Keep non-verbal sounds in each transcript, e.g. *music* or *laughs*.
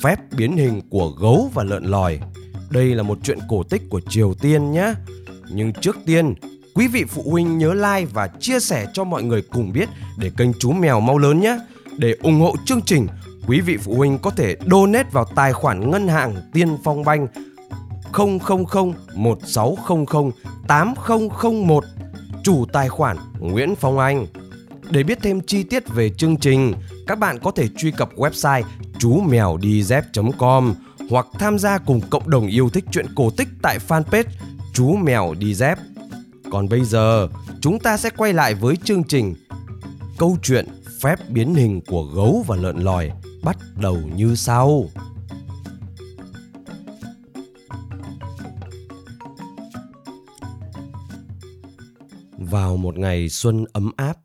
phép biến hình của gấu và lợn lòi. Đây là một chuyện cổ tích của Triều Tiên nhé. Nhưng trước tiên, quý vị phụ huynh nhớ like và chia sẻ cho mọi người cùng biết để kênh chú mèo mau lớn nhé. Để ủng hộ chương trình, quý vị phụ huynh có thể donate vào tài khoản ngân hàng Tiên Phong Banh 000 1600 8001 chủ tài khoản Nguyễn Phong Anh. Để biết thêm chi tiết về chương trình, các bạn có thể truy cập website chú mèo đi dép.com hoặc tham gia cùng cộng đồng yêu thích chuyện cổ tích tại fanpage chú mèo đi dép. Còn bây giờ, chúng ta sẽ quay lại với chương trình Câu chuyện phép biến hình của gấu và lợn lòi bắt đầu như sau. Vào một ngày xuân ấm áp,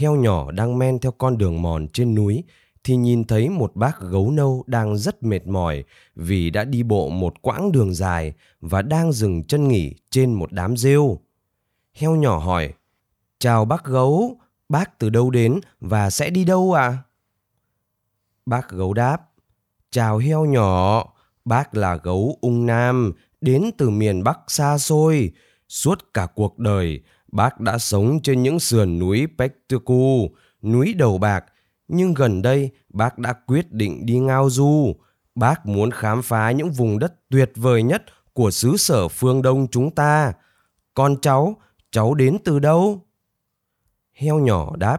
heo nhỏ đang men theo con đường mòn trên núi thì nhìn thấy một bác gấu nâu đang rất mệt mỏi vì đã đi bộ một quãng đường dài và đang dừng chân nghỉ trên một đám rêu. Heo nhỏ hỏi, Chào bác gấu, bác từ đâu đến và sẽ đi đâu ạ? À? Bác gấu đáp, Chào heo nhỏ, bác là gấu ung nam, đến từ miền Bắc xa xôi. Suốt cả cuộc đời, bác đã sống trên những sườn núi Pektuku, núi đầu bạc nhưng gần đây bác đã quyết định đi ngao du. Bác muốn khám phá những vùng đất tuyệt vời nhất của xứ sở phương Đông chúng ta. Con cháu, cháu đến từ đâu? Heo nhỏ đáp.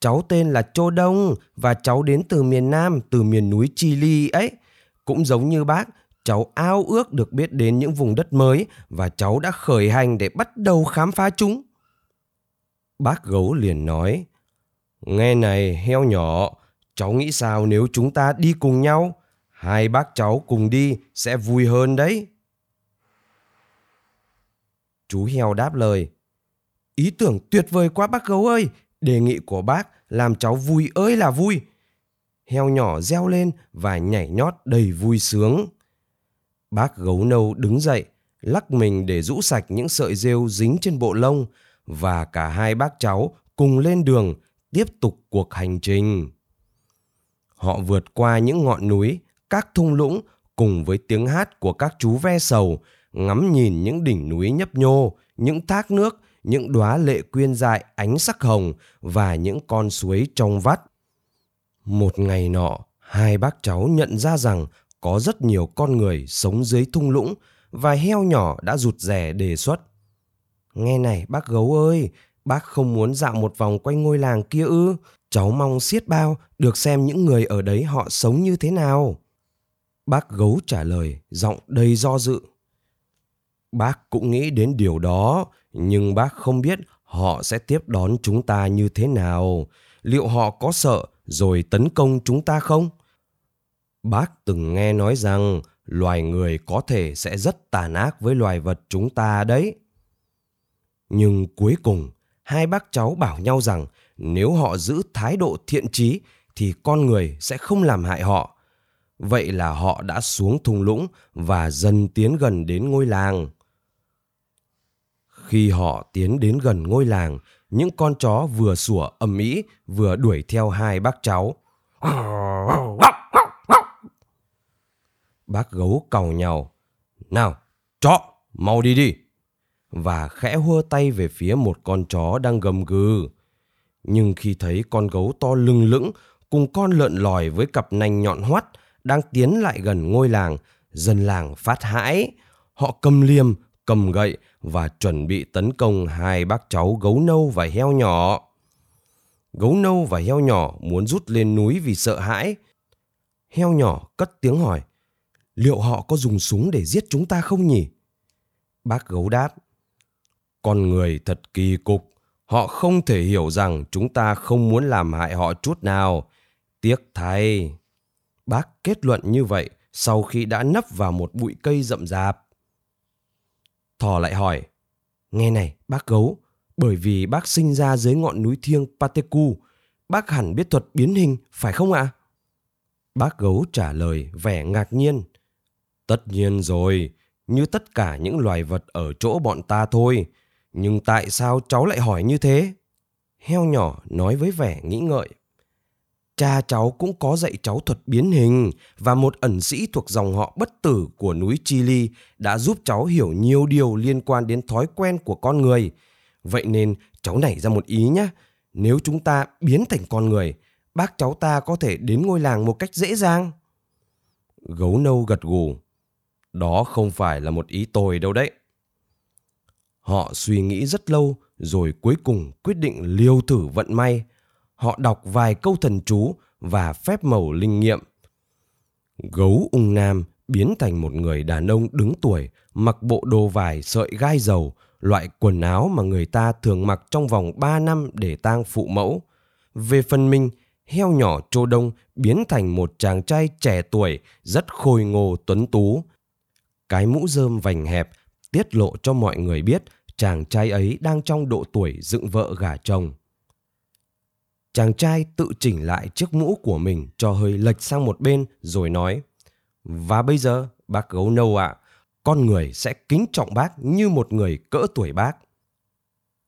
Cháu tên là Chô Đông và cháu đến từ miền Nam, từ miền núi Chili ấy. Cũng giống như bác, cháu ao ước được biết đến những vùng đất mới và cháu đã khởi hành để bắt đầu khám phá chúng. Bác gấu liền nói, Nghe này heo nhỏ, cháu nghĩ sao nếu chúng ta đi cùng nhau? Hai bác cháu cùng đi sẽ vui hơn đấy. Chú heo đáp lời. Ý tưởng tuyệt vời quá bác gấu ơi, đề nghị của bác làm cháu vui ơi là vui. Heo nhỏ reo lên và nhảy nhót đầy vui sướng. Bác gấu nâu đứng dậy, lắc mình để rũ sạch những sợi rêu dính trên bộ lông và cả hai bác cháu cùng lên đường tiếp tục cuộc hành trình. Họ vượt qua những ngọn núi, các thung lũng cùng với tiếng hát của các chú ve sầu, ngắm nhìn những đỉnh núi nhấp nhô, những thác nước, những đóa lệ quyên dại ánh sắc hồng và những con suối trong vắt. Một ngày nọ, hai bác cháu nhận ra rằng có rất nhiều con người sống dưới thung lũng và heo nhỏ đã rụt rè đề xuất. Nghe này bác gấu ơi, Bác không muốn dạo một vòng quanh ngôi làng kia ư? Cháu mong xiết bao được xem những người ở đấy họ sống như thế nào. Bác gấu trả lời, giọng đầy do dự. Bác cũng nghĩ đến điều đó, nhưng bác không biết họ sẽ tiếp đón chúng ta như thế nào. Liệu họ có sợ rồi tấn công chúng ta không? Bác từng nghe nói rằng loài người có thể sẽ rất tàn ác với loài vật chúng ta đấy. Nhưng cuối cùng hai bác cháu bảo nhau rằng nếu họ giữ thái độ thiện trí thì con người sẽ không làm hại họ. Vậy là họ đã xuống thung lũng và dần tiến gần đến ngôi làng. Khi họ tiến đến gần ngôi làng, những con chó vừa sủa ầm ĩ vừa đuổi theo hai bác cháu. *laughs* Bác gấu cầu nhau. Nào, chó, mau đi đi và khẽ hua tay về phía một con chó đang gầm gừ. Nhưng khi thấy con gấu to lưng lững cùng con lợn lòi với cặp nanh nhọn hoắt đang tiến lại gần ngôi làng, dân làng phát hãi. Họ cầm liềm, cầm gậy và chuẩn bị tấn công hai bác cháu gấu nâu và heo nhỏ. Gấu nâu và heo nhỏ muốn rút lên núi vì sợ hãi. Heo nhỏ cất tiếng hỏi, liệu họ có dùng súng để giết chúng ta không nhỉ? Bác gấu đáp, con người thật kỳ cục họ không thể hiểu rằng chúng ta không muốn làm hại họ chút nào tiếc thay bác kết luận như vậy sau khi đã nấp vào một bụi cây rậm rạp. Thỏ lại hỏi, nghe này bác gấu, bởi vì bác sinh ra dưới ngọn núi thiêng Pateku, bác hẳn biết thuật biến hình, phải không ạ? À? Bác gấu trả lời vẻ ngạc nhiên. Tất nhiên rồi, như tất cả những loài vật ở chỗ bọn ta thôi. Nhưng tại sao cháu lại hỏi như thế? Heo nhỏ nói với vẻ nghĩ ngợi. Cha cháu cũng có dạy cháu thuật biến hình và một ẩn sĩ thuộc dòng họ bất tử của núi Chili đã giúp cháu hiểu nhiều điều liên quan đến thói quen của con người. Vậy nên cháu nảy ra một ý nhé. Nếu chúng ta biến thành con người, bác cháu ta có thể đến ngôi làng một cách dễ dàng. Gấu nâu gật gù. Đó không phải là một ý tồi đâu đấy. Họ suy nghĩ rất lâu rồi cuối cùng quyết định liều thử vận may. Họ đọc vài câu thần chú và phép màu linh nghiệm. Gấu ung nam biến thành một người đàn ông đứng tuổi, mặc bộ đồ vải sợi gai dầu, loại quần áo mà người ta thường mặc trong vòng 3 năm để tang phụ mẫu. Về phần mình, heo nhỏ Trô Đông biến thành một chàng trai trẻ tuổi rất khôi ngô tuấn tú. Cái mũ rơm vành hẹp tiết lộ cho mọi người biết chàng trai ấy đang trong độ tuổi dựng vợ gả chồng. Chàng trai tự chỉnh lại chiếc mũ của mình cho hơi lệch sang một bên rồi nói Và bây giờ, bác gấu nâu ạ, à, con người sẽ kính trọng bác như một người cỡ tuổi bác.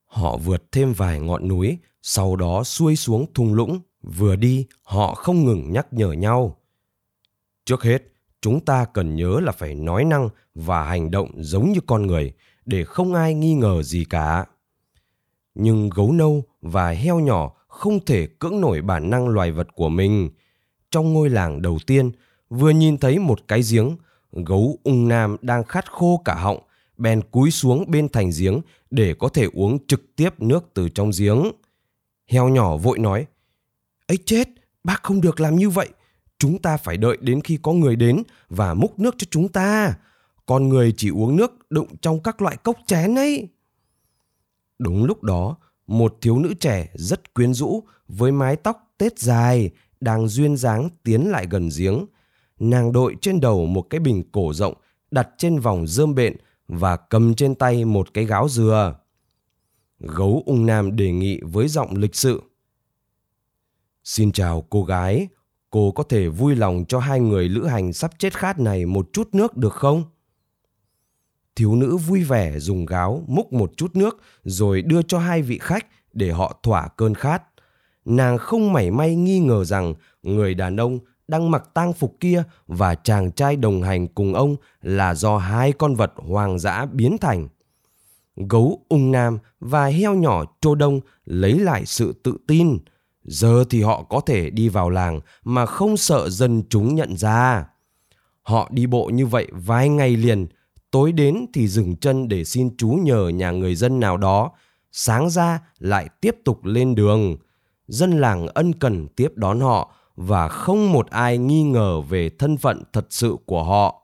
Họ vượt thêm vài ngọn núi, sau đó xuôi xuống thung lũng. Vừa đi, họ không ngừng nhắc nhở nhau. Trước hết, chúng ta cần nhớ là phải nói năng và hành động giống như con người để không ai nghi ngờ gì cả. Nhưng gấu nâu và heo nhỏ không thể cưỡng nổi bản năng loài vật của mình. Trong ngôi làng đầu tiên, vừa nhìn thấy một cái giếng, gấu ung nam đang khát khô cả họng, bèn cúi xuống bên thành giếng để có thể uống trực tiếp nước từ trong giếng. Heo nhỏ vội nói, ấy chết, bác không được làm như vậy. Chúng ta phải đợi đến khi có người đến và múc nước cho chúng ta. Con người chỉ uống nước đựng trong các loại cốc chén ấy. Đúng lúc đó, một thiếu nữ trẻ rất quyến rũ với mái tóc tết dài đang duyên dáng tiến lại gần giếng. Nàng đội trên đầu một cái bình cổ rộng đặt trên vòng dơm bện và cầm trên tay một cái gáo dừa. Gấu ung nam đề nghị với giọng lịch sự. Xin chào cô gái, cô có thể vui lòng cho hai người lữ hành sắp chết khát này một chút nước được không? thiếu nữ vui vẻ dùng gáo, múc một chút nước, rồi đưa cho hai vị khách để họ thỏa cơn khát. Nàng không mảy may nghi ngờ rằng người đàn ông đang mặc tang phục kia và chàng trai đồng hành cùng ông là do hai con vật hoang dã biến thành. Gấu ung nam và heo nhỏ trô đông lấy lại sự tự tin. Giờ thì họ có thể đi vào làng mà không sợ dân chúng nhận ra. Họ đi bộ như vậy vài ngày liền tối đến thì dừng chân để xin chú nhờ nhà người dân nào đó, sáng ra lại tiếp tục lên đường. Dân làng ân cần tiếp đón họ và không một ai nghi ngờ về thân phận thật sự của họ.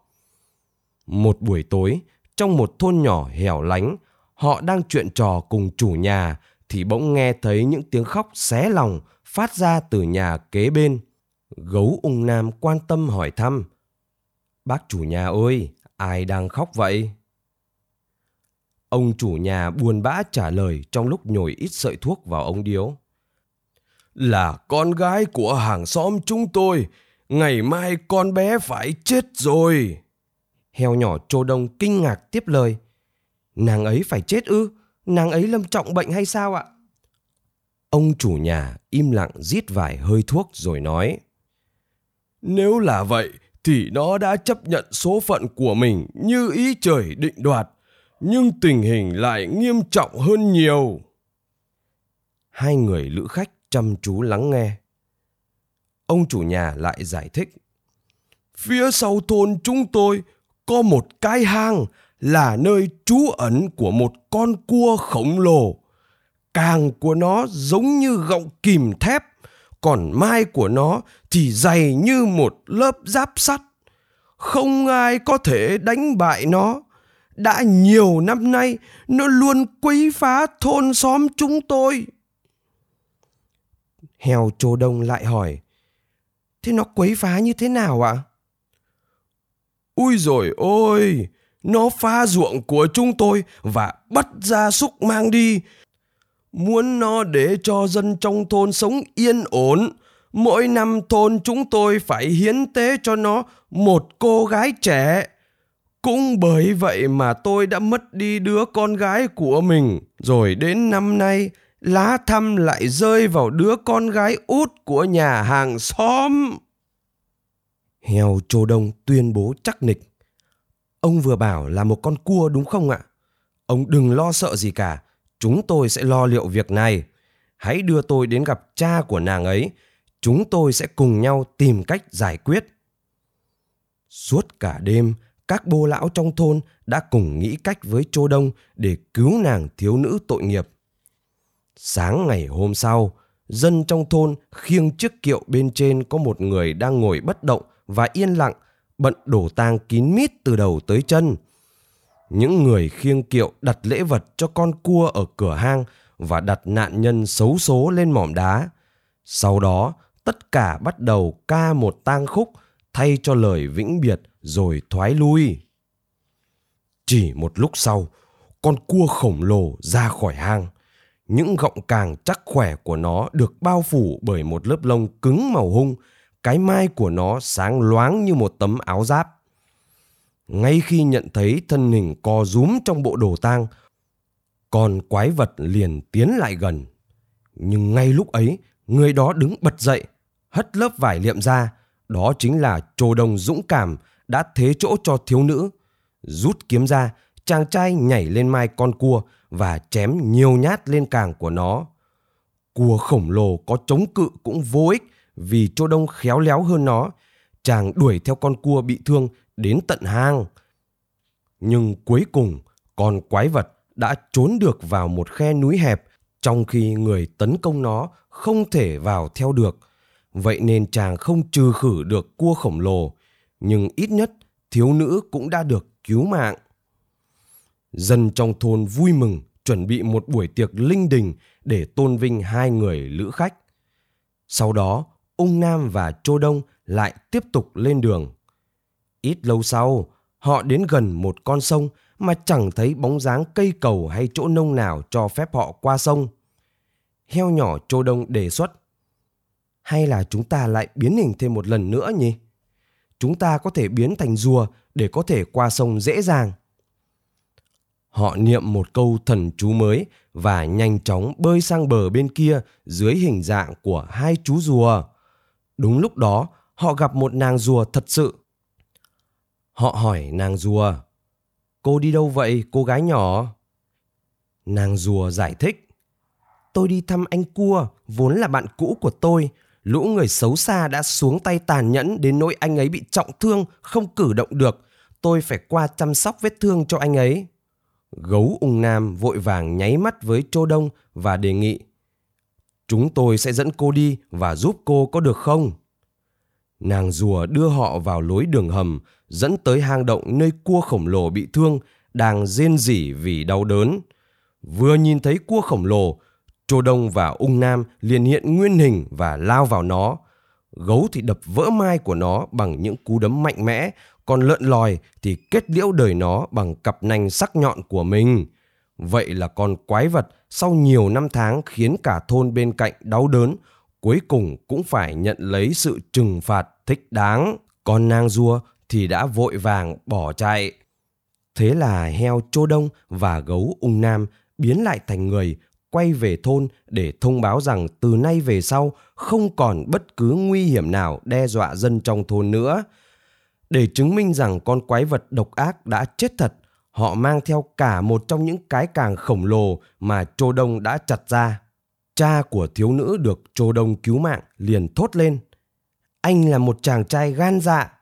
Một buổi tối, trong một thôn nhỏ hẻo lánh, họ đang chuyện trò cùng chủ nhà thì bỗng nghe thấy những tiếng khóc xé lòng phát ra từ nhà kế bên. Gấu ung nam quan tâm hỏi thăm. Bác chủ nhà ơi, ai đang khóc vậy? Ông chủ nhà buồn bã trả lời trong lúc nhồi ít sợi thuốc vào ống điếu. Là con gái của hàng xóm chúng tôi, ngày mai con bé phải chết rồi. Heo nhỏ trô đông kinh ngạc tiếp lời. Nàng ấy phải chết ư? Nàng ấy lâm trọng bệnh hay sao ạ? Ông chủ nhà im lặng rít vài hơi thuốc rồi nói. Nếu là vậy thì nó đã chấp nhận số phận của mình như ý trời định đoạt, nhưng tình hình lại nghiêm trọng hơn nhiều. Hai người lữ khách chăm chú lắng nghe. Ông chủ nhà lại giải thích. Phía sau thôn chúng tôi có một cái hang là nơi trú ẩn của một con cua khổng lồ. Càng của nó giống như gọng kìm thép còn mai của nó thì dày như một lớp giáp sắt. Không ai có thể đánh bại nó. Đã nhiều năm nay, nó luôn quấy phá thôn xóm chúng tôi. Heo chô Đông lại hỏi, thế nó quấy phá như thế nào ạ? Ui rồi ôi, nó phá ruộng của chúng tôi và bắt gia súc mang đi. Muốn nó để cho dân trong thôn sống yên ổn. Mỗi năm thôn chúng tôi phải hiến tế cho nó một cô gái trẻ. Cũng bởi vậy mà tôi đã mất đi đứa con gái của mình. Rồi đến năm nay, lá thăm lại rơi vào đứa con gái út của nhà hàng xóm. Heo Trô Đông tuyên bố chắc nịch. Ông vừa bảo là một con cua đúng không ạ? Ông đừng lo sợ gì cả, chúng tôi sẽ lo liệu việc này. Hãy đưa tôi đến gặp cha của nàng ấy, chúng tôi sẽ cùng nhau tìm cách giải quyết. Suốt cả đêm, các bô lão trong thôn đã cùng nghĩ cách với chô Đông để cứu nàng thiếu nữ tội nghiệp. Sáng ngày hôm sau, dân trong thôn khiêng chiếc kiệu bên trên có một người đang ngồi bất động và yên lặng, bận đổ tang kín mít từ đầu tới chân. Những người khiêng kiệu đặt lễ vật cho con cua ở cửa hang và đặt nạn nhân xấu số lên mỏm đá. Sau đó, tất cả bắt đầu ca một tang khúc thay cho lời vĩnh biệt rồi thoái lui. Chỉ một lúc sau, con cua khổng lồ ra khỏi hang. Những gọng càng chắc khỏe của nó được bao phủ bởi một lớp lông cứng màu hung, cái mai của nó sáng loáng như một tấm áo giáp. Ngay khi nhận thấy thân hình co rúm trong bộ đồ tang, con quái vật liền tiến lại gần. Nhưng ngay lúc ấy, người đó đứng bật dậy, hất lớp vải liệm ra. Đó chính là trồ đồng dũng cảm đã thế chỗ cho thiếu nữ. Rút kiếm ra, chàng trai nhảy lên mai con cua và chém nhiều nhát lên càng của nó. Cua khổng lồ có chống cự cũng vô ích vì Châu Đông khéo léo hơn nó. Chàng đuổi theo con cua bị thương đến tận hang. Nhưng cuối cùng, con quái vật đã trốn được vào một khe núi hẹp trong khi người tấn công nó không thể vào theo được. Vậy nên chàng không trừ khử được cua khổng lồ, nhưng ít nhất thiếu nữ cũng đã được cứu mạng. Dân trong thôn vui mừng chuẩn bị một buổi tiệc linh đình để tôn vinh hai người lữ khách. Sau đó, Ung Nam và Chô Đông lại tiếp tục lên đường. Ít lâu sau, họ đến gần một con sông mà chẳng thấy bóng dáng cây cầu hay chỗ nông nào cho phép họ qua sông. Heo nhỏ Chô Đông đề xuất. Hay là chúng ta lại biến hình thêm một lần nữa nhỉ? Chúng ta có thể biến thành rùa để có thể qua sông dễ dàng. Họ niệm một câu thần chú mới và nhanh chóng bơi sang bờ bên kia dưới hình dạng của hai chú rùa. Đúng lúc đó, họ gặp một nàng rùa thật sự. Họ hỏi nàng rùa, cô đi đâu vậy cô gái nhỏ? Nàng rùa giải thích, tôi đi thăm anh cua, vốn là bạn cũ của tôi. Lũ người xấu xa đã xuống tay tàn nhẫn đến nỗi anh ấy bị trọng thương, không cử động được. Tôi phải qua chăm sóc vết thương cho anh ấy. Gấu ung nam vội vàng nháy mắt với Trô Đông và đề nghị Chúng tôi sẽ dẫn cô đi và giúp cô có được không? Nàng rùa đưa họ vào lối đường hầm, dẫn tới hang động nơi cua khổng lồ bị thương, đang rên rỉ vì đau đớn. Vừa nhìn thấy cua khổng lồ, Trô Đông và Ung Nam liền hiện nguyên hình và lao vào nó. Gấu thì đập vỡ mai của nó bằng những cú đấm mạnh mẽ, còn lợn lòi thì kết liễu đời nó bằng cặp nanh sắc nhọn của mình. Vậy là con quái vật sau nhiều năm tháng khiến cả thôn bên cạnh đau đớn, cuối cùng cũng phải nhận lấy sự trừng phạt thích đáng. Còn nang rua thì đã vội vàng bỏ chạy. Thế là heo chô đông và gấu ung nam biến lại thành người quay về thôn để thông báo rằng từ nay về sau không còn bất cứ nguy hiểm nào đe dọa dân trong thôn nữa. Để chứng minh rằng con quái vật độc ác đã chết thật, họ mang theo cả một trong những cái càng khổng lồ mà Trô Đông đã chặt ra. Cha của thiếu nữ được Trô Đông cứu mạng liền thốt lên. Anh là một chàng trai gan dạ.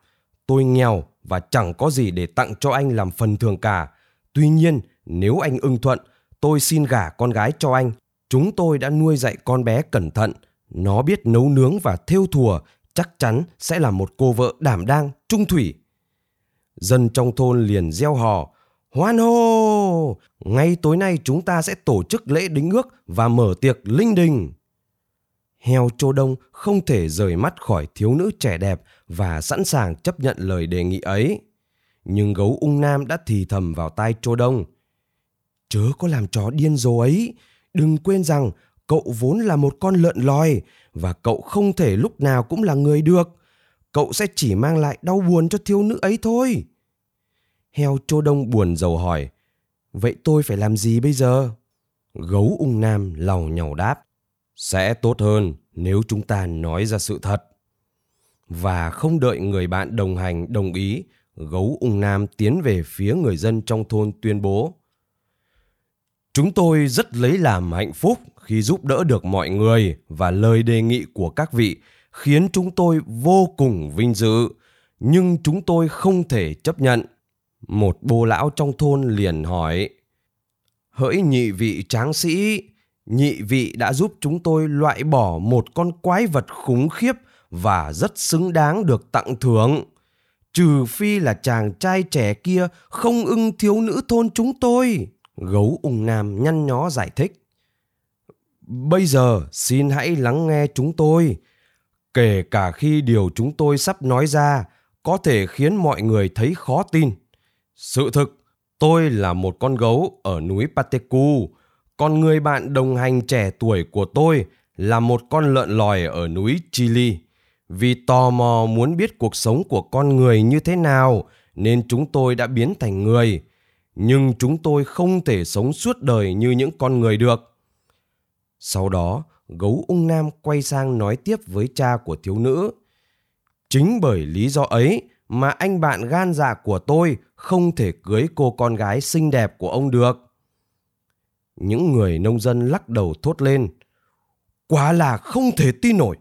Tôi nghèo và chẳng có gì để tặng cho anh làm phần thường cả. Tuy nhiên, nếu anh ưng thuận, tôi xin gả con gái cho anh. Chúng tôi đã nuôi dạy con bé cẩn thận. Nó biết nấu nướng và thêu thùa, chắc chắn sẽ là một cô vợ đảm đang, trung thủy. Dân trong thôn liền gieo hò, Hoan hô! Ngay tối nay chúng ta sẽ tổ chức lễ đính ước và mở tiệc linh đình. Heo Chô Đông không thể rời mắt khỏi thiếu nữ trẻ đẹp và sẵn sàng chấp nhận lời đề nghị ấy. nhưng gấu ung nam đã thì thầm vào tai chô Đông. Chớ có làm chó điên rồ ấy, đừng quên rằng cậu vốn là một con lợn lòi và cậu không thể lúc nào cũng là người được. Cậu sẽ chỉ mang lại đau buồn cho thiếu nữ ấy thôi. Heo chô Đông buồn rầu hỏi, vậy tôi phải làm gì bây giờ? Gấu ung nam lầu nhầu đáp, sẽ tốt hơn nếu chúng ta nói ra sự thật. Và không đợi người bạn đồng hành đồng ý, gấu ung nam tiến về phía người dân trong thôn tuyên bố. Chúng tôi rất lấy làm hạnh phúc khi giúp đỡ được mọi người và lời đề nghị của các vị khiến chúng tôi vô cùng vinh dự, nhưng chúng tôi không thể chấp nhận. Một bô lão trong thôn liền hỏi, Hỡi nhị vị tráng sĩ, nhị vị đã giúp chúng tôi loại bỏ một con quái vật khủng khiếp và rất xứng đáng được tặng thưởng. Trừ phi là chàng trai trẻ kia không ưng thiếu nữ thôn chúng tôi. Gấu ung nam nhăn nhó giải thích. Bây giờ xin hãy lắng nghe chúng tôi. Kể cả khi điều chúng tôi sắp nói ra có thể khiến mọi người thấy khó tin. Sự thực, tôi là một con gấu ở núi Pateku, còn người bạn đồng hành trẻ tuổi của tôi là một con lợn lòi ở núi Chile. Vì tò mò muốn biết cuộc sống của con người như thế nào nên chúng tôi đã biến thành người. Nhưng chúng tôi không thể sống suốt đời như những con người được. Sau đó, gấu ung nam quay sang nói tiếp với cha của thiếu nữ. Chính bởi lý do ấy mà anh bạn gan dạ của tôi không thể cưới cô con gái xinh đẹp của ông được. Những người nông dân lắc đầu thốt lên. Quá là không thể tin nổi.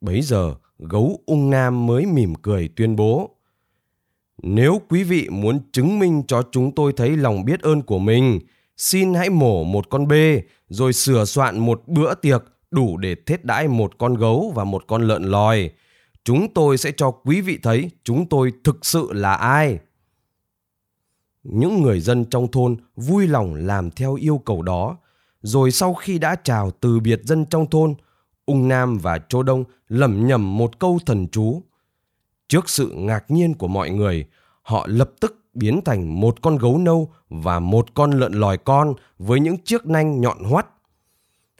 Bấy giờ, gấu ung nam mới mỉm cười tuyên bố. Nếu quý vị muốn chứng minh cho chúng tôi thấy lòng biết ơn của mình, xin hãy mổ một con bê rồi sửa soạn một bữa tiệc đủ để thết đãi một con gấu và một con lợn lòi. Chúng tôi sẽ cho quý vị thấy chúng tôi thực sự là ai. Những người dân trong thôn vui lòng làm theo yêu cầu đó. Rồi sau khi đã chào từ biệt dân trong thôn, Ung Nam và Chô Đông lẩm nhẩm một câu thần chú. Trước sự ngạc nhiên của mọi người, họ lập tức biến thành một con gấu nâu và một con lợn lòi con với những chiếc nanh nhọn hoắt.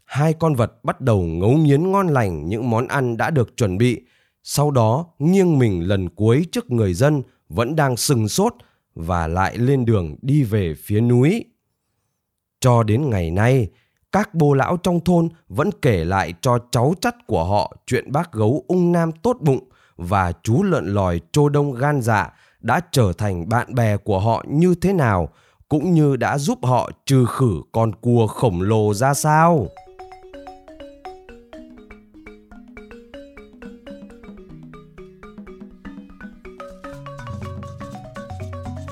Hai con vật bắt đầu ngấu nghiến ngon lành những món ăn đã được chuẩn bị, sau đó nghiêng mình lần cuối trước người dân vẫn đang sừng sốt và lại lên đường đi về phía núi. Cho đến ngày nay, các bô lão trong thôn vẫn kể lại cho cháu chắt của họ chuyện bác gấu ung nam tốt bụng và chú lợn lòi trô đông gan dạ đã trở thành bạn bè của họ như thế nào, cũng như đã giúp họ trừ khử con cua khổng lồ ra sao.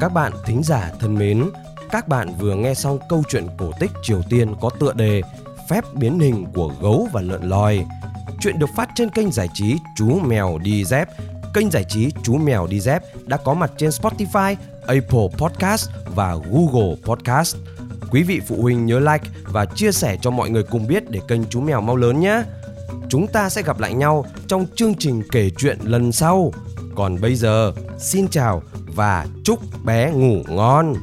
Các bạn thính giả thân mến, các bạn vừa nghe xong câu chuyện cổ tích Triều Tiên có tựa đề Phép biến hình của gấu và lợn lòi. Chuyện được phát trên kênh giải trí Chú Mèo Đi Dép. Kênh giải trí Chú Mèo Đi Dép đã có mặt trên Spotify, Apple Podcast và Google Podcast. Quý vị phụ huynh nhớ like và chia sẻ cho mọi người cùng biết để kênh Chú Mèo mau lớn nhé. Chúng ta sẽ gặp lại nhau trong chương trình kể chuyện lần sau. Còn bây giờ, xin chào và chúc bé ngủ ngon.